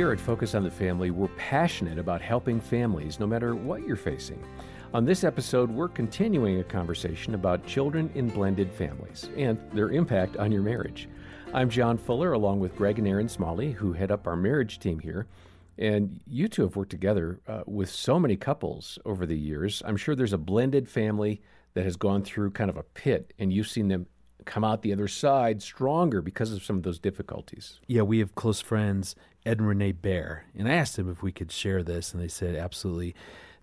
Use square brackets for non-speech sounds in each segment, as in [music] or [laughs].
Here at Focus on the Family, we're passionate about helping families no matter what you're facing. On this episode, we're continuing a conversation about children in blended families and their impact on your marriage. I'm John Fuller, along with Greg and Erin Smalley, who head up our marriage team here. And you two have worked together uh, with so many couples over the years. I'm sure there's a blended family that has gone through kind of a pit, and you've seen them come out the other side stronger because of some of those difficulties. Yeah, we have close friends, Ed and Renee Bear, and I asked them if we could share this, and they said absolutely.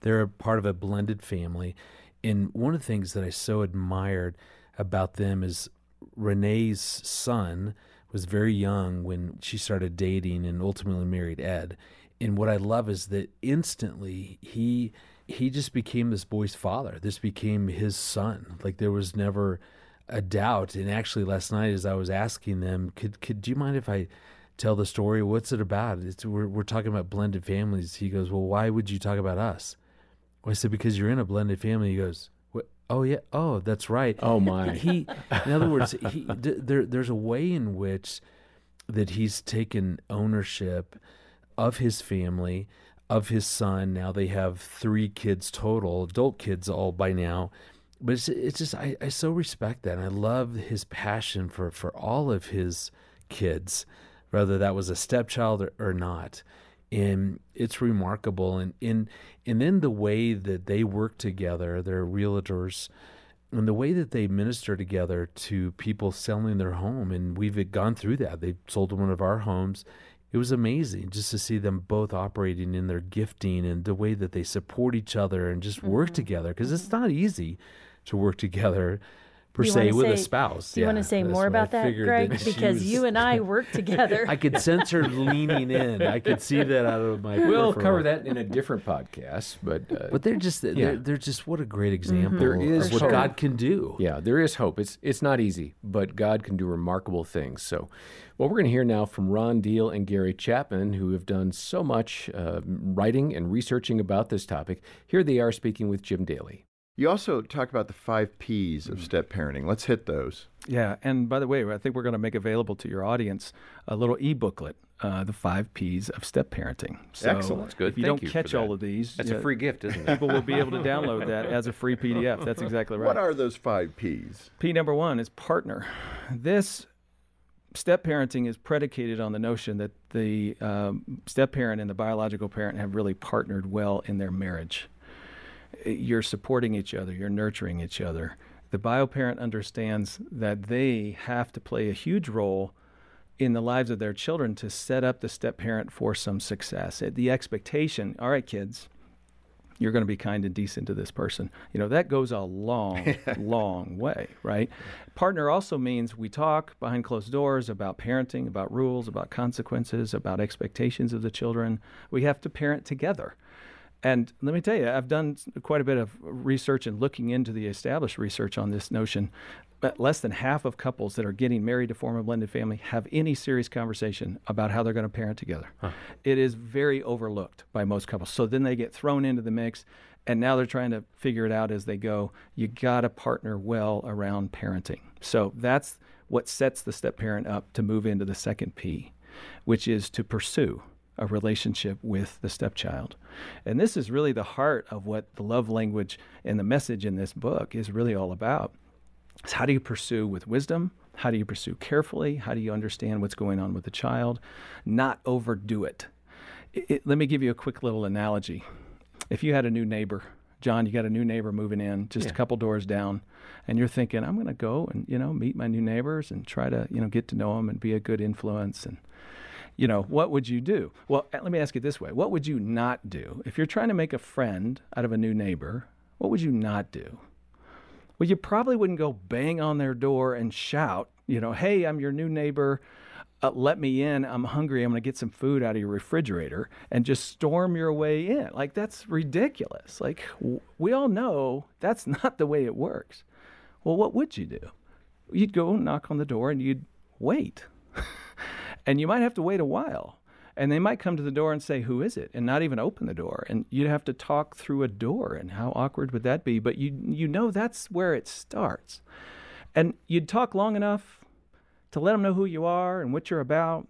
They're part of a blended family, and one of the things that I so admired about them is Renee's son was very young when she started dating and ultimately married Ed. And what I love is that instantly he he just became this boy's father. This became his son. Like there was never a doubt. And actually, last night, as I was asking them, could could do you mind if I tell the story? What's it about? It's we're we're talking about blended families. He goes, well, why would you talk about us? Well, I said because you're in a blended family. He goes, what? Oh yeah. Oh, that's right. Oh my. He, in other words, he there there's a way in which that he's taken ownership of his family, of his son. Now they have three kids total, adult kids all by now but it's, it's just I, I so respect that and i love his passion for for all of his kids whether that was a stepchild or, or not. And it's remarkable and in and then the way that they work together they're realtors and the way that they minister together to people selling their home and we've gone through that. They sold one of our homes it was amazing just to see them both operating in their gifting and the way that they support each other and just work mm-hmm. together because it's not easy to work together per se with say, a spouse. Do you yeah, want to say more about that, Greg? That because was, you and I work [laughs] together. I could sense her leaning in. I could see that out of my. We'll cover that in a different podcast, but uh, but they're just yeah. they're, they're, just what a great example. Mm-hmm. There is what hope. God can do. Yeah, there is hope. It's it's not easy, but God can do remarkable things. So, what we're going to hear now from Ron Deal and Gary Chapman, who have done so much uh, writing and researching about this topic. Here they are speaking with Jim Daly. You also talk about the five P's of step parenting. Let's hit those. Yeah, and by the way, I think we're going to make available to your audience a little e-booklet, uh, the five P's of step parenting. So Excellent, That's good. If you Thank don't you catch all of these, that's a free gift, isn't it? People will be able to download that as a free PDF. That's exactly right. What are those five P's? P number one is partner. This step parenting is predicated on the notion that the um, step parent and the biological parent have really partnered well in their marriage you're supporting each other, you're nurturing each other. The bioparent understands that they have to play a huge role in the lives of their children to set up the step parent for some success. The expectation, all right, kids, you're going to be kind and decent to this person. You know, that goes a long, [laughs] long way, right? Partner also means we talk behind closed doors about parenting, about rules, about consequences, about expectations of the children. We have to parent together. And let me tell you, I've done quite a bit of research and looking into the established research on this notion. But less than half of couples that are getting married to form a blended family have any serious conversation about how they're going to parent together. Huh. It is very overlooked by most couples. So then they get thrown into the mix, and now they're trying to figure it out as they go. You got to partner well around parenting. So that's what sets the step parent up to move into the second P, which is to pursue a relationship with the stepchild. And this is really the heart of what the love language and the message in this book is really all about. It's how do you pursue with wisdom? How do you pursue carefully? How do you understand what's going on with the child? Not overdo it. it, it let me give you a quick little analogy. If you had a new neighbor, John, you got a new neighbor moving in just yeah. a couple doors down, and you're thinking, I'm going to go and you know meet my new neighbors and try to you know get to know them and be a good influence and you know, what would you do? Well, let me ask you this way What would you not do? If you're trying to make a friend out of a new neighbor, what would you not do? Well, you probably wouldn't go bang on their door and shout, you know, hey, I'm your new neighbor. Uh, let me in. I'm hungry. I'm going to get some food out of your refrigerator and just storm your way in. Like, that's ridiculous. Like, w- we all know that's [laughs] not the way it works. Well, what would you do? You'd go knock on the door and you'd wait. [laughs] and you might have to wait a while. And they might come to the door and say who is it? and not even open the door. And you'd have to talk through a door and how awkward would that be. But you you know that's where it starts. And you'd talk long enough to let them know who you are and what you're about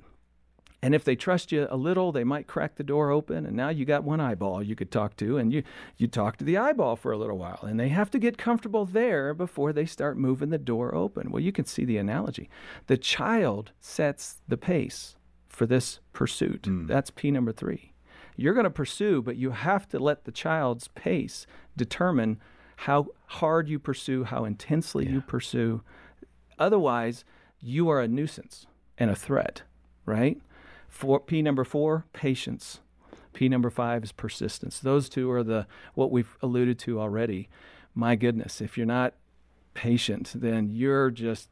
And if they trust you a little, they might crack the door open, and now you got one eyeball you could talk to, and you you talk to the eyeball for a little while, and they have to get comfortable there before they start moving the door open. Well, you can see the analogy. The child sets the pace for this pursuit. Mm. That's P number three. You're going to pursue, but you have to let the child's pace determine how hard you pursue, how intensely yeah. you pursue. Otherwise, you are a nuisance and a threat, right? For P number four, patience. P number five is persistence. Those two are the what we've alluded to already. My goodness, if you're not patient, then you're just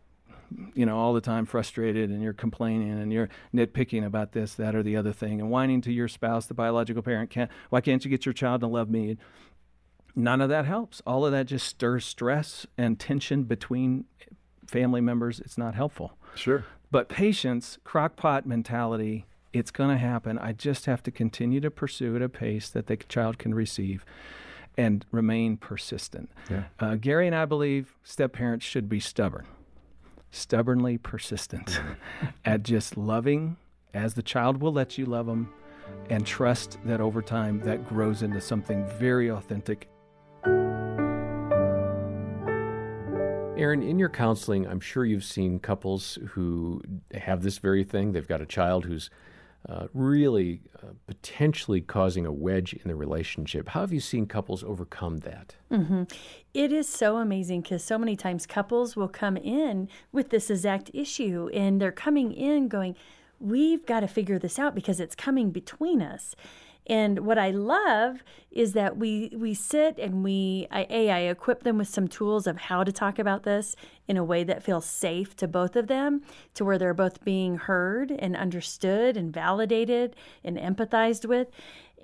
you know all the time frustrated and you're complaining and you're nitpicking about this that or the other thing and whining to your spouse the biological parent can't why can't you get your child to love me none of that helps all of that just stirs stress and tension between family members it's not helpful sure but patience, crockpot mentality, it's going to happen. I just have to continue to pursue at a pace that the child can receive and remain persistent. Yeah. Uh, Gary and I believe step parents should be stubborn, stubbornly persistent mm-hmm. [laughs] at just loving as the child will let you love them and trust that over time that grows into something very authentic Erin, in your counseling, I'm sure you've seen couples who have this very thing. They've got a child who's uh, really uh, potentially causing a wedge in the relationship. How have you seen couples overcome that? Mm-hmm. It is so amazing because so many times couples will come in with this exact issue and they're coming in going, We've got to figure this out because it's coming between us. And what I love is that we we sit and we I, a I equip them with some tools of how to talk about this in a way that feels safe to both of them, to where they're both being heard and understood and validated and empathized with.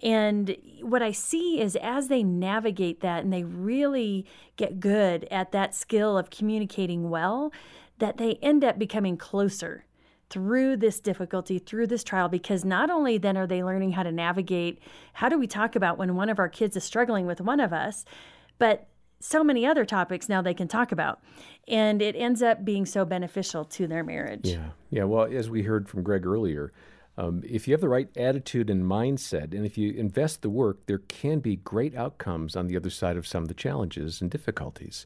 And what I see is as they navigate that and they really get good at that skill of communicating well, that they end up becoming closer through this difficulty, through this trial, because not only then are they learning how to navigate, how do we talk about when one of our kids is struggling with one of us, but so many other topics now they can talk about. And it ends up being so beneficial to their marriage. Yeah. Yeah. Well, as we heard from Greg earlier, um, if you have the right attitude and mindset, and if you invest the work, there can be great outcomes on the other side of some of the challenges and difficulties.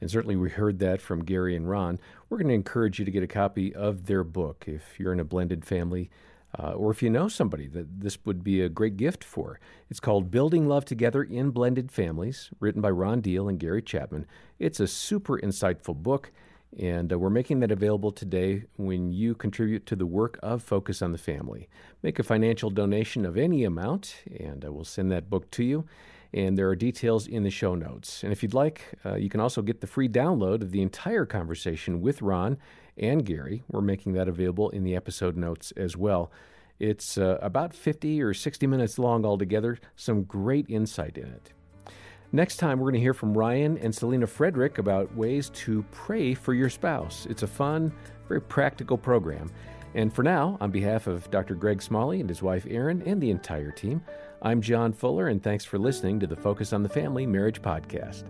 And certainly we heard that from Gary and Ron. We're going to encourage you to get a copy of their book if you're in a blended family. Uh, or if you know somebody that this would be a great gift for. It's called Building Love Together in Blended Families, written by Ron Deal and Gary Chapman. It's a super insightful book, and uh, we're making that available today when you contribute to the work of Focus on the Family. Make a financial donation of any amount, and uh, we'll send that book to you and there are details in the show notes. And if you'd like, uh, you can also get the free download of the entire conversation with Ron and Gary. We're making that available in the episode notes as well. It's uh, about 50 or 60 minutes long altogether, some great insight in it. Next time, we're going to hear from Ryan and Selena Frederick about ways to pray for your spouse. It's a fun, very practical program. And for now, on behalf of Dr. Greg Smalley and his wife Erin and the entire team, I'm John Fuller, and thanks for listening to the Focus on the Family Marriage Podcast.